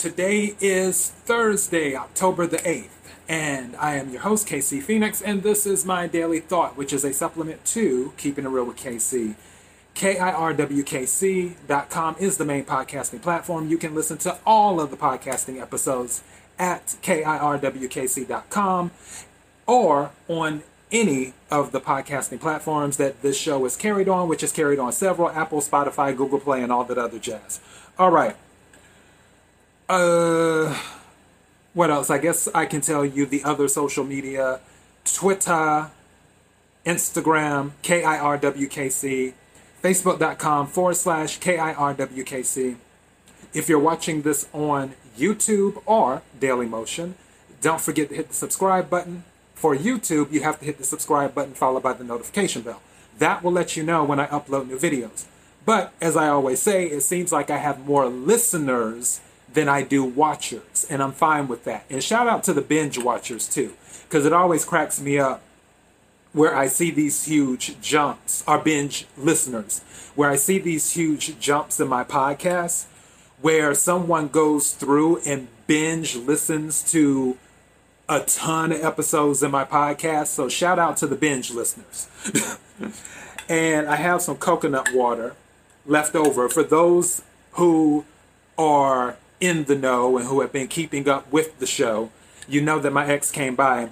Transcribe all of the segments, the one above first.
Today is Thursday, October the 8th, and I am your host, KC Phoenix, and this is my daily thought, which is a supplement to Keeping It Real with KC. KIRWKC.com is the main podcasting platform. You can listen to all of the podcasting episodes at KIRWKC.com or on any of the podcasting platforms that this show is carried on, which is carried on several Apple, Spotify, Google Play, and all that other jazz. All right. Uh, what else? I guess I can tell you the other social media Twitter, Instagram, KIRWKC, Facebook.com forward slash KIRWKC. If you're watching this on YouTube or Daily Motion, don't forget to hit the subscribe button. For YouTube, you have to hit the subscribe button followed by the notification bell. That will let you know when I upload new videos. But as I always say, it seems like I have more listeners than I do watchers, and I'm fine with that. And shout out to the binge watchers too, because it always cracks me up where I see these huge jumps, our binge listeners, where I see these huge jumps in my podcast, where someone goes through and binge listens to a ton of episodes in my podcast. So shout out to the binge listeners. and I have some coconut water left over for those who are in the know and who have been keeping up with the show, you know that my ex came by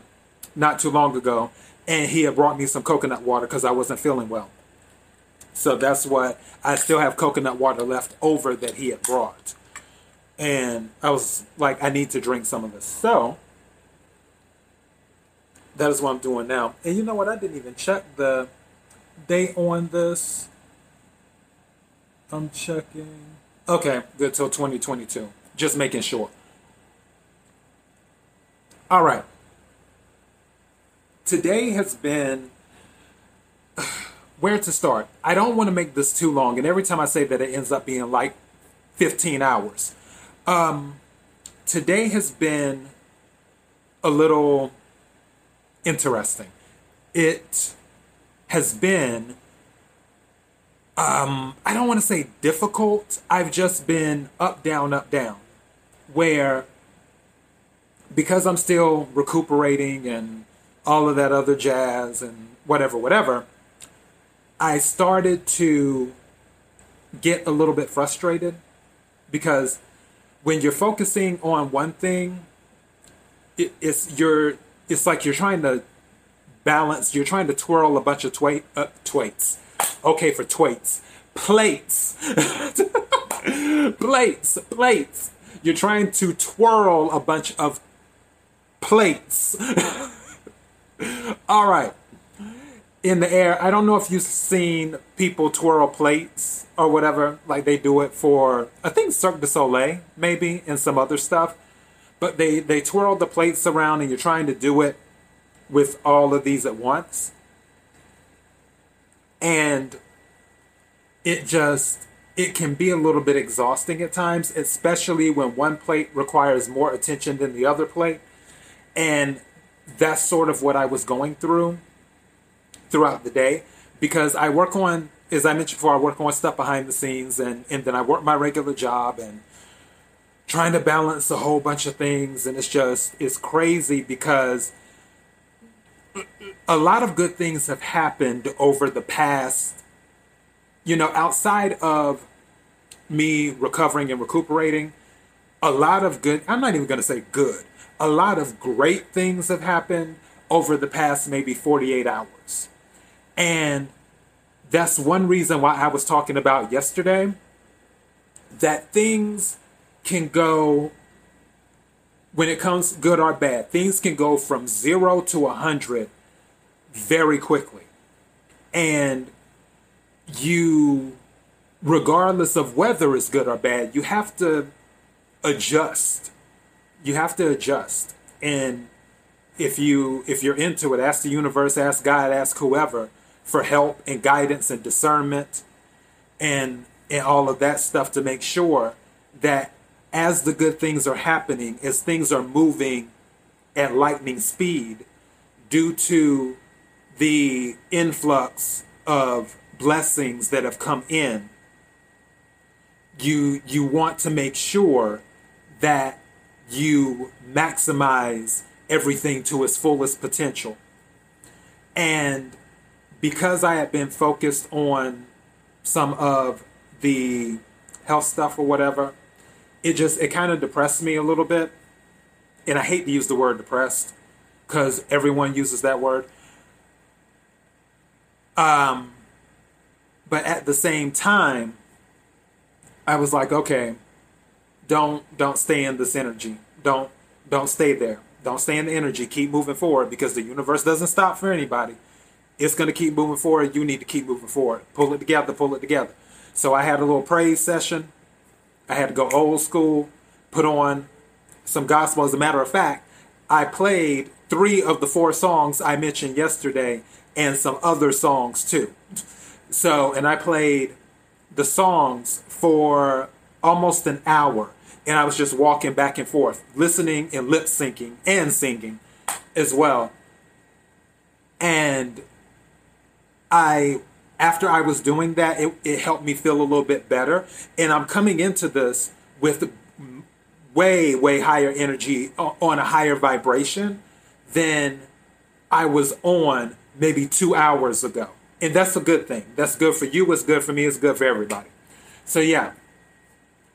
not too long ago and he had brought me some coconut water because I wasn't feeling well. So that's what I still have coconut water left over that he had brought. And I was like, I need to drink some of this. So that is what I'm doing now. And you know what? I didn't even check the date on this. I'm checking. Okay, good till 2022. Just making sure. All right. Today has been where to start. I don't want to make this too long, and every time I say that, it ends up being like 15 hours. Um, today has been a little interesting. It has been um, I don't want to say difficult. I've just been up, down, up, down where because I'm still recuperating and all of that other jazz and whatever, whatever, I started to get a little bit frustrated because when you're focusing on one thing, it, it's you're it's like you're trying to balance, you're trying to twirl a bunch of twait, uh, twaits. Okay, for twaits, plates, plates, plates you're trying to twirl a bunch of plates. All right. In the air. I don't know if you've seen people twirl plates or whatever. Like they do it for, I think Cirque du Soleil, maybe, and some other stuff. But they, they twirl the plates around and you're trying to do it with all of these at once. And it just it can be a little bit exhausting at times, especially when one plate requires more attention than the other plate. And that's sort of what I was going through throughout the day because I work on, as I mentioned before, I work on stuff behind the scenes and, and then I work my regular job and trying to balance a whole bunch of things. And it's just, it's crazy because a lot of good things have happened over the past you know, outside of me recovering and recuperating, a lot of good, I'm not even going to say good, a lot of great things have happened over the past maybe 48 hours. And that's one reason why I was talking about yesterday that things can go, when it comes good or bad, things can go from zero to a 100 very quickly. And you, regardless of whether it's good or bad, you have to adjust. You have to adjust. And if you if you're into it, ask the universe, ask God, ask whoever for help and guidance and discernment and and all of that stuff to make sure that as the good things are happening, as things are moving at lightning speed due to the influx of blessings that have come in, you you want to make sure that you maximize everything to its fullest potential. And because I had been focused on some of the health stuff or whatever, it just it kind of depressed me a little bit. And I hate to use the word depressed because everyone uses that word. Um, but at the same time, I was like, okay, don't don't stay in this energy. Don't don't stay there. Don't stay in the energy. Keep moving forward because the universe doesn't stop for anybody. It's to keep moving forward. You need to keep moving forward. Pull it together. Pull it together. So I had a little praise session. I had to go old school, put on some gospel. As a matter of fact, I played three of the four songs I mentioned yesterday and some other songs too. So, and I played the songs for almost an hour. And I was just walking back and forth, listening and lip syncing and singing as well. And I, after I was doing that, it, it helped me feel a little bit better. And I'm coming into this with way, way higher energy uh, on a higher vibration than I was on maybe two hours ago. And that's a good thing. That's good for you. It's good for me. It's good for everybody. So, yeah.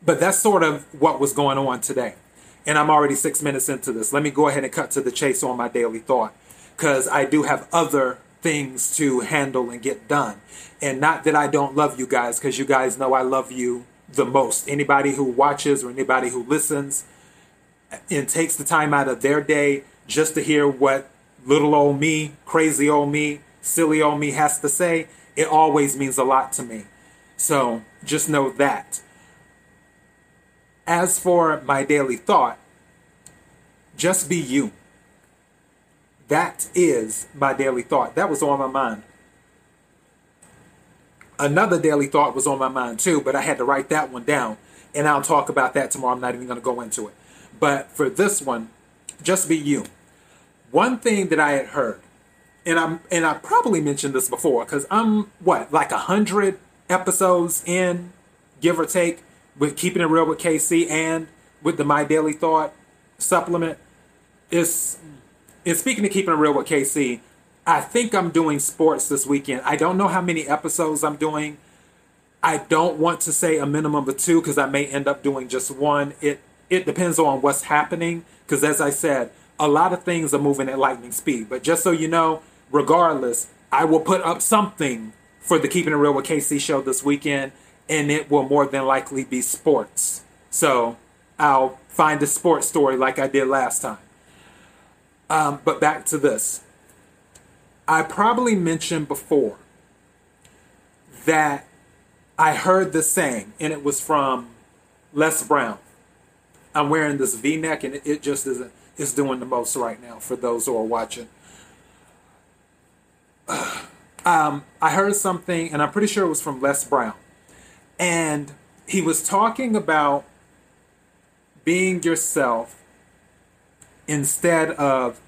But that's sort of what was going on today. And I'm already six minutes into this. Let me go ahead and cut to the chase on my daily thought because I do have other things to handle and get done. And not that I don't love you guys because you guys know I love you the most. Anybody who watches or anybody who listens and takes the time out of their day just to hear what little old me, crazy old me, silly old me has to say, it always means a lot to me. So just know that. As for my daily thought, just be you. That is my daily thought. That was on my mind. Another daily thought was on my mind too, but I had to write that one down. And I'll talk about that tomorrow. I'm not even going to go into it. But for this one, just be you. One thing that I had heard, and I'm and I probably mentioned this before, because I'm what, like a hundred episodes in, give or take, with keeping it real with KC and with the My Daily Thought supplement. Is is speaking of keeping it real with KC, I think I'm doing sports this weekend. I don't know how many episodes I'm doing. I don't want to say a minimum of two because I may end up doing just one. It it depends on what's happening because as I said, a lot of things are moving at lightning speed. But just so you know, regardless, I will put up something for the Keeping It Real with KC show this weekend, and it will more than likely be sports. So I'll find a sports story like I did last time. Um, but back to this. I probably mentioned before that I heard this saying, and it was from Les Brown. I'm wearing this V-neck, and it just isn't is doing the most right now for those who are watching. Um, I heard something, and I'm pretty sure it was from Les Brown, and he was talking about being yourself instead of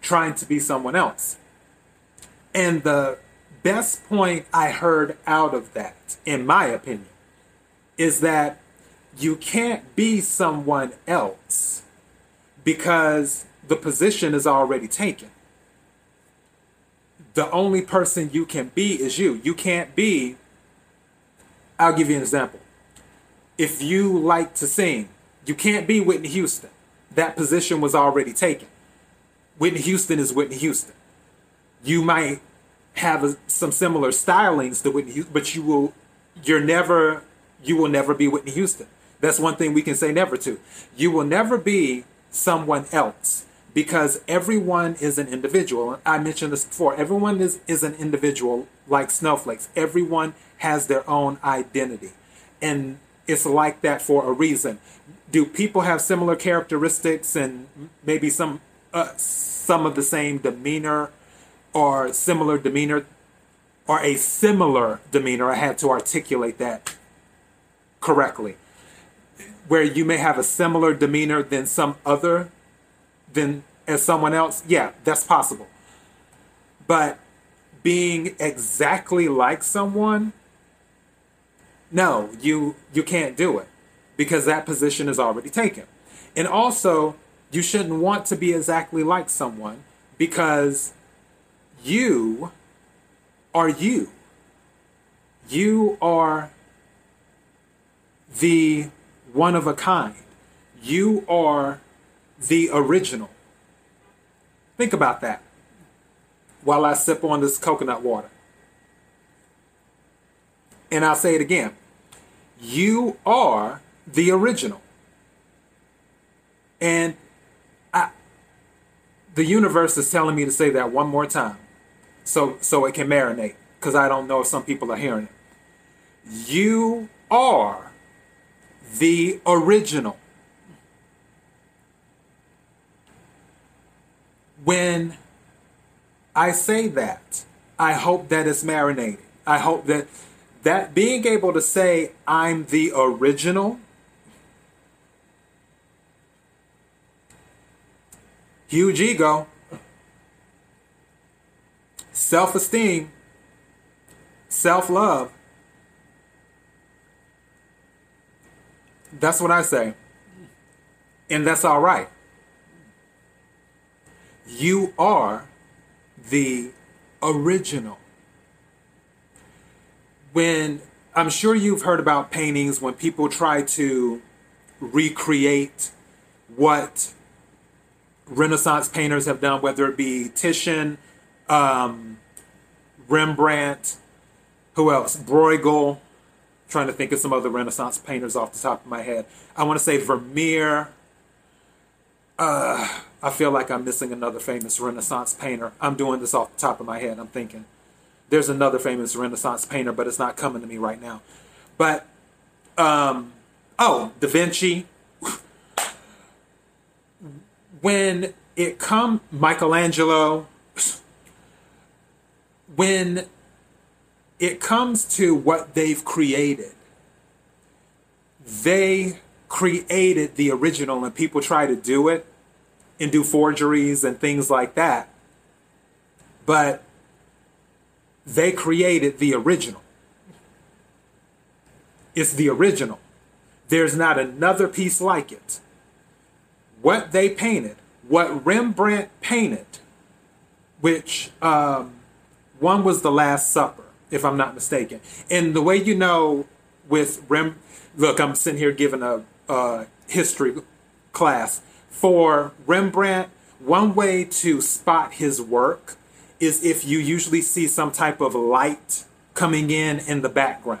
trying to be someone else. And the best point I heard out of that, in my opinion, is that you can't be someone else because the position is already taken. The only person you can be is you. You can't be, I'll give you an example. If you like to sing, you can't be Whitney Houston. That position was already taken. Whitney Houston is Whitney Houston. You might have a, some similar stylings to Whitney Houston, but you will, you're never, you will never be Whitney Houston. That's one thing we can say never to. You will never be someone else because everyone is an individual. I mentioned this before. Everyone is, is an individual like snowflakes. Everyone has their own identity. And it's like that for a reason. Do people have similar characteristics and maybe some uh, some of the same demeanor or similar demeanor or a similar demeanor? I had to articulate that correctly where you may have a similar demeanor than some other than as someone else yeah that's possible but being exactly like someone no you you can't do it because that position is already taken And also, you shouldn't want to be exactly like someone because you are you. You are the one of a kind. You are the original. Think about that while I sip on this coconut water. And I'll say it again. You are the original. And I, the universe is telling me to say that one more time so so it can marinate because I don't know if some people are hearing it. You are the original. When I say that, I hope that it's marinated. I hope that that being able to say I'm the original huge ego self-esteem self-love that's what I say and that's all right you are the original when I'm sure you've heard about paintings when people try to recreate what Renaissance painters have done, whether it be Titian, um, Rembrandt, who else? Bruegel. Trying to think of some other Renaissance painters off the top of my head. I want to say Vermeer. Uh, I feel like I'm missing another famous Renaissance painter. I'm doing this off the top of my head. I'm thinking. There's another famous Renaissance painter, but it's not coming to me right now. But um, oh, Da Vinci. when it come Michelangelo, when it comes to what they've created, they created the original, and people try to do it and do forgeries and things like that. But they created the original. It's the original. There's not another piece like it. What they painted, what Rembrandt painted, which um, one was the Last Supper, if I'm not mistaken. And the way you know with Rem, look, I'm sitting here giving a, a history class for Rembrandt. One way to spot his work is if you usually see some type of light coming in in the background,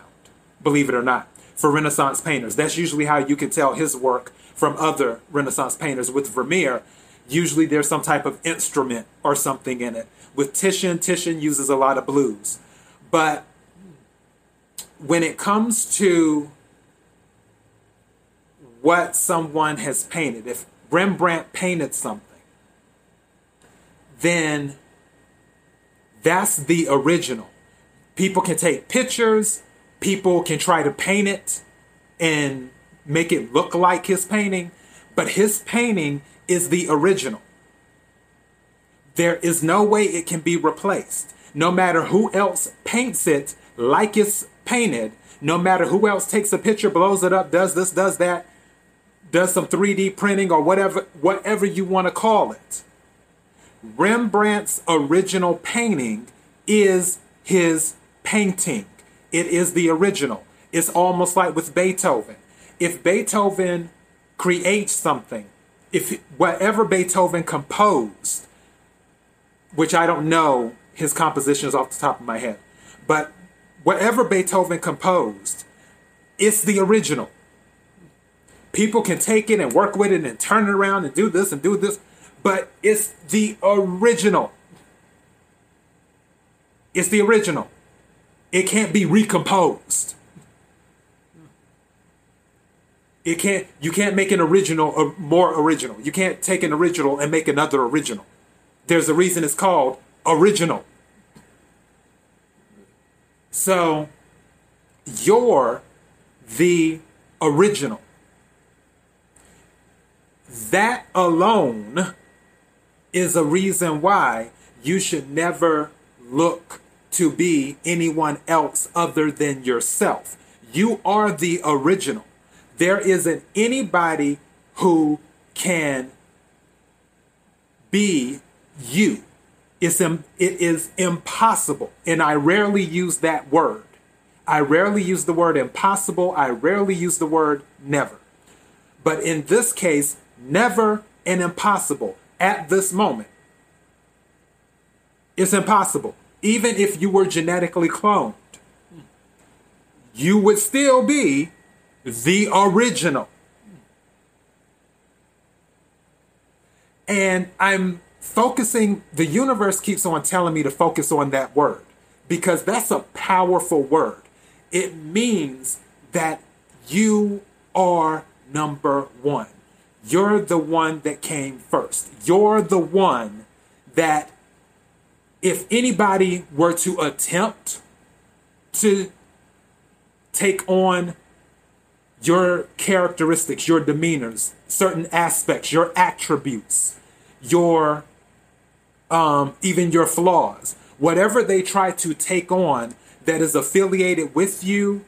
believe it or not, for Renaissance painters. That's usually how you can tell his work from other Renaissance painters. With Vermeer, usually there's some type of instrument or something in it. With Titian, Titian uses a lot of blues. But when it comes to what someone has painted, if Rembrandt painted something, then that's the original. People can take pictures, people can try to paint it and make it look like his painting, but his painting is the original. There is no way it can be replaced. No matter who else paints it like it's painted, no matter who else takes a picture, blows it up, does this, does that, does some 3D printing or whatever whatever you want to call it. Rembrandt's original painting is his painting. It is the original. It's almost like with Beethoven. If Beethoven creates something, if whatever Beethoven composed, which I don't know his compositions off the top of my head, but whatever Beethoven composed, it's the original. People can take it and work with it and turn it around and do this and do this but it's the original. It's the original. It can't be recomposed. It can't. You can't make an original or more original. You can't take an original and make another original. There's a reason it's called original. So, you're the original. That alone is a reason why you should never look to be anyone else other than yourself. You are the original. There isn't anybody who can be you. It's, it is impossible. And I rarely use that word. I rarely use the word impossible. I rarely use the word never. But in this case, never and impossible at this moment. It's impossible. Even if you were genetically cloned, you would still be the original. And I'm focusing, the universe keeps on telling me to focus on that word because that's a powerful word. It means that you are number one. You're the one that came first. You're the one that, if anybody were to attempt to take on your characteristics, your demeanors, certain aspects, your attributes, your um, even your flaws, whatever they try to take on that is affiliated with you,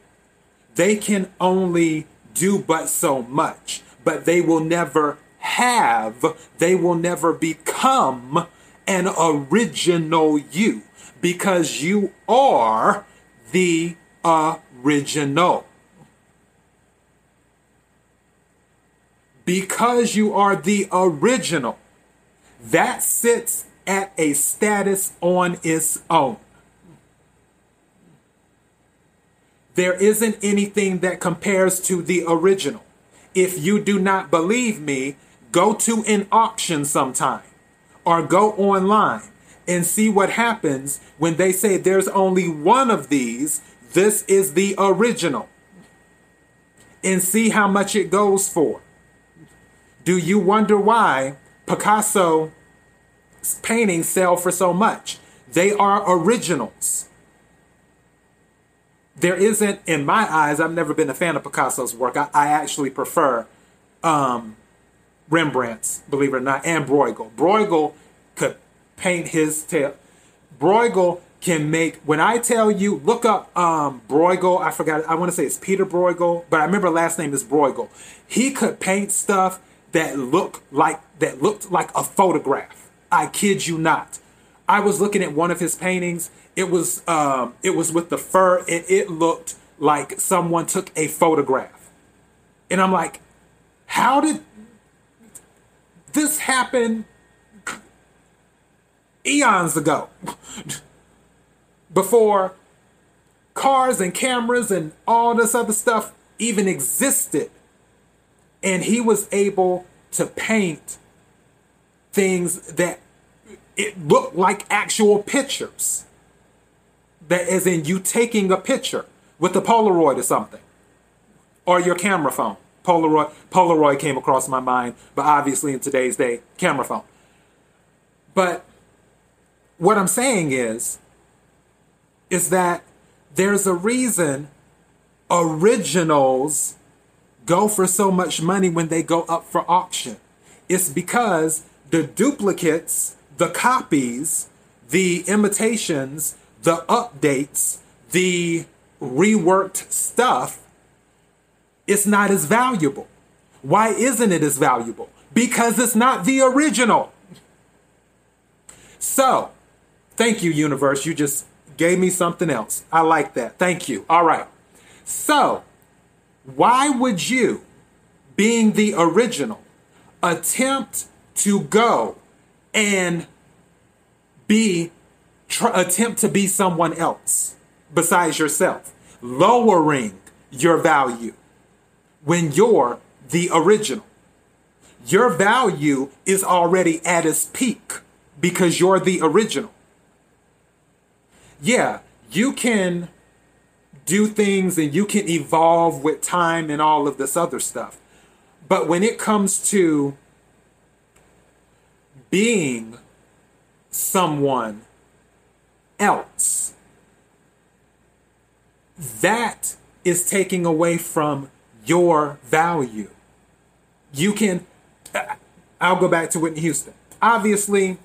they can only do but so much, but they will never have, they will never become an original you because you are the original. Because you are the original, that sits at a status on its own. There isn't anything that compares to the original. If you do not believe me, go to an auction sometime or go online and see what happens when they say there's only one of these. This is the original. And see how much it goes for. Do you wonder why Picasso paintings sell for so much? They are originals there isn't, in my eyes, I've never been a fan of Picasso's work. I, I actually prefer um, Rembrandt's, believe it or not, and Bruegel. Bruegel could paint his tail. Bruegel can make, when I tell you, look up um, Bruegel, I forgot, I want to say it's Peter Bruegel, but I remember last name is Bruegel. He could paint stuff that looked like, that looked like a photograph. I kid you not. I was looking at one of his paintings it was um, it was with the fur, and it looked like someone took a photograph. And I'm like, how did this happen eons ago? Before cars and cameras and all this other stuff even existed. And he was able to paint things that it looked like actual pictures. That is in you taking a picture with a Polaroid or something, or your camera phone. Polaroid, Polaroid came across my mind, but obviously in today's day, camera phone. But what I'm saying is, is that there's a reason originals go for so much money when they go up for auction. It's because the duplicates, the copies, the imitations, the updates, the reworked stuff, it's not as valuable. Why isn't it as valuable? Because it's not the original. So, thank you, universe. You just gave me something else. I like that. Thank you. All right. So, why would you, being the original, attempt to go and be tr- attempt to be someone else besides yourself, lowering your value when you're the original. Your value is already at its peak because you're the original. Yeah, you can do things and you can evolve with time and all of this other stuff. But when it comes to being someone else. That is taking away from your value. You can, I'll go back to Whitney Houston. Obviously,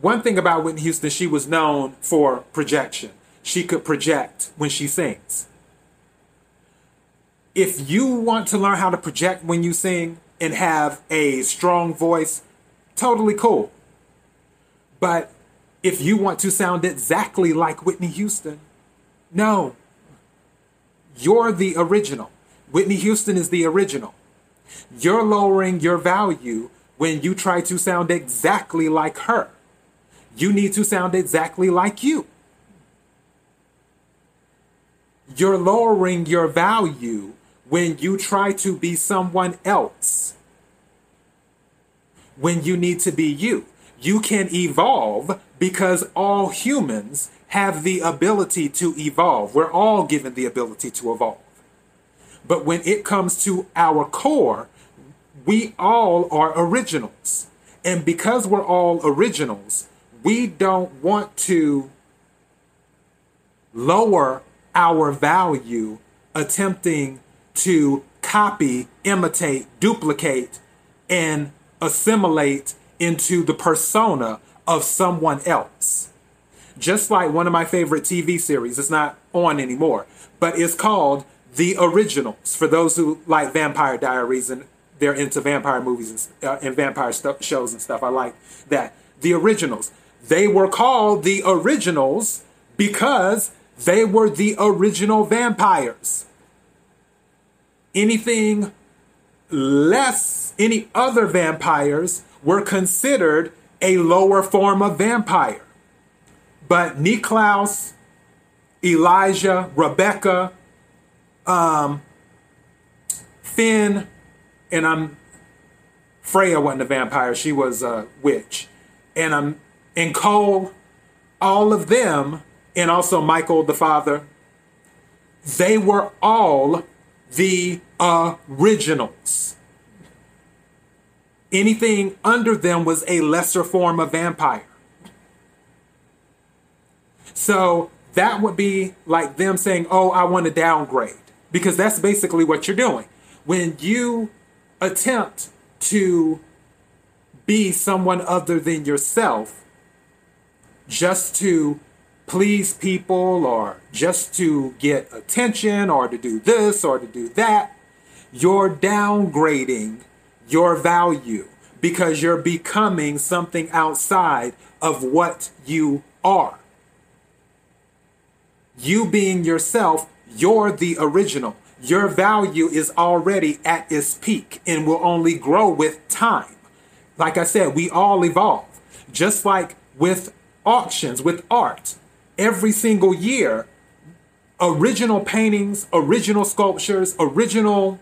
one thing about Whitney Houston, she was known for projection. She could project when she sings. If you want to learn how to project when you sing, and have a strong voice, totally cool. But if you want to sound exactly like Whitney Houston, no. You're the original. Whitney Houston is the original. You're lowering your value when you try to sound exactly like her. You need to sound exactly like you. You're lowering your value when you try to be someone else. When you need to be you. You can evolve because all humans have the ability to evolve. We're all given the ability to evolve. But when it comes to our core, we all are originals. And because we're all originals, we don't want to lower our value attempting to copy, imitate, duplicate, and assimilate into the persona of someone else. Just like one of my favorite TV series, it's not on anymore, but it's called The Originals. For those who like Vampire Diaries and they're into vampire movies and, uh, and vampire shows and stuff, I like that. The Originals. They were called The Originals because they were the original vampires. Anything less, any other vampires were considered a lower form of vampire. But Niklaus, Elijah, Rebekah, um, Finn, and I'm Freya wasn't a vampire; she was a witch, and I'm um, and Kol, all of them and also Michael the father, they were all the originals. Anything under them was a lesser form of vampire. So that would be like them saying, Oh, I want to downgrade. Because that's basically what you're doing. When you attempt to be someone other than yourself, just to please people or just to get attention or to do this or to do that, you're downgrading your value because you're becoming something outside of what you are. You being yourself, you're the original. Your value is already at its peak and will only grow with time. Like I said, we all evolve. Just like with auctions, with art, every single year original paintings, original sculptures, original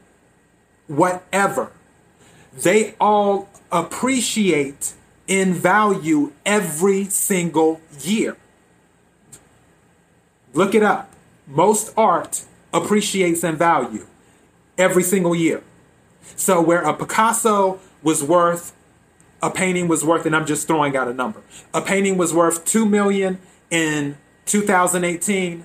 whatever. They all appreciate in value every single year. Look it up. Most art appreciates in value every single year. So where a Picasso was worth a painting was worth and I'm just throwing out a number. A painting was worth 2 million in 2018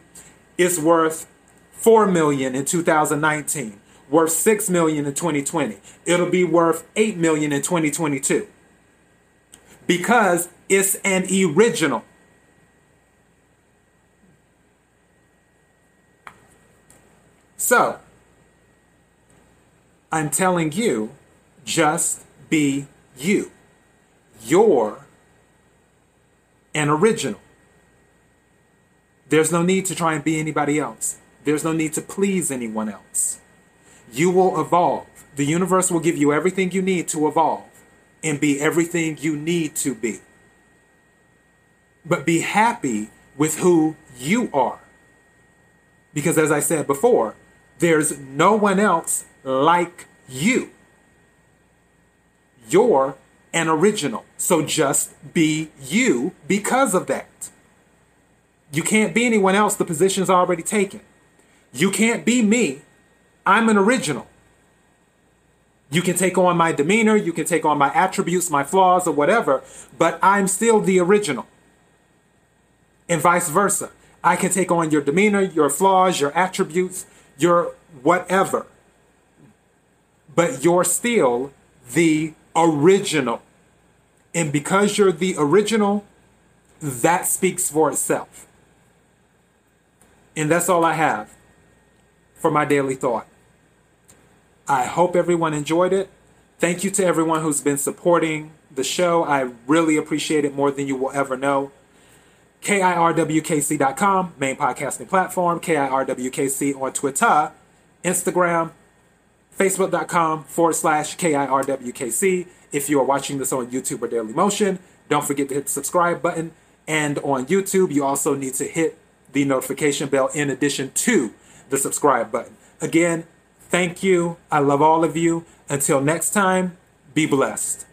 is worth 4 million in 2019 worth 6 million in 2020 it'll be worth 8 million in 2022 because it's an original. So i'm telling you just be you. You're an original there's no need to try and be anybody else. There's no need to please anyone else. You will evolve. The universe will give you everything you need to evolve and be everything you need to be. But be happy with who you are. Because as I said before, there's no one else like you. You're an original. So just be you because of that. You can't be anyone else. The position's already taken. You can't be me. I'm an original. You can take on my demeanor, you can take on my attributes, my flaws, or whatever, but I'm still the original. And vice versa. I can take on your demeanor, your flaws, your attributes, your whatever. But you're still the original. And because you're the original, that speaks for itself. And that's all I have for my daily thought. I hope everyone enjoyed it. Thank you to everyone who's been supporting the show. I really appreciate it more than you will ever know. KIRWKC.com, main podcasting platform, KIRWKC on Twitter, Instagram, Facebook.com forward slash KIRWKC. If you are watching this on YouTube or Daily Motion, don't forget to hit the subscribe button. And on YouTube, you also need to hit the notification bell in addition to the subscribe button. Again, thank you. I love all of you. Until next time, be blessed.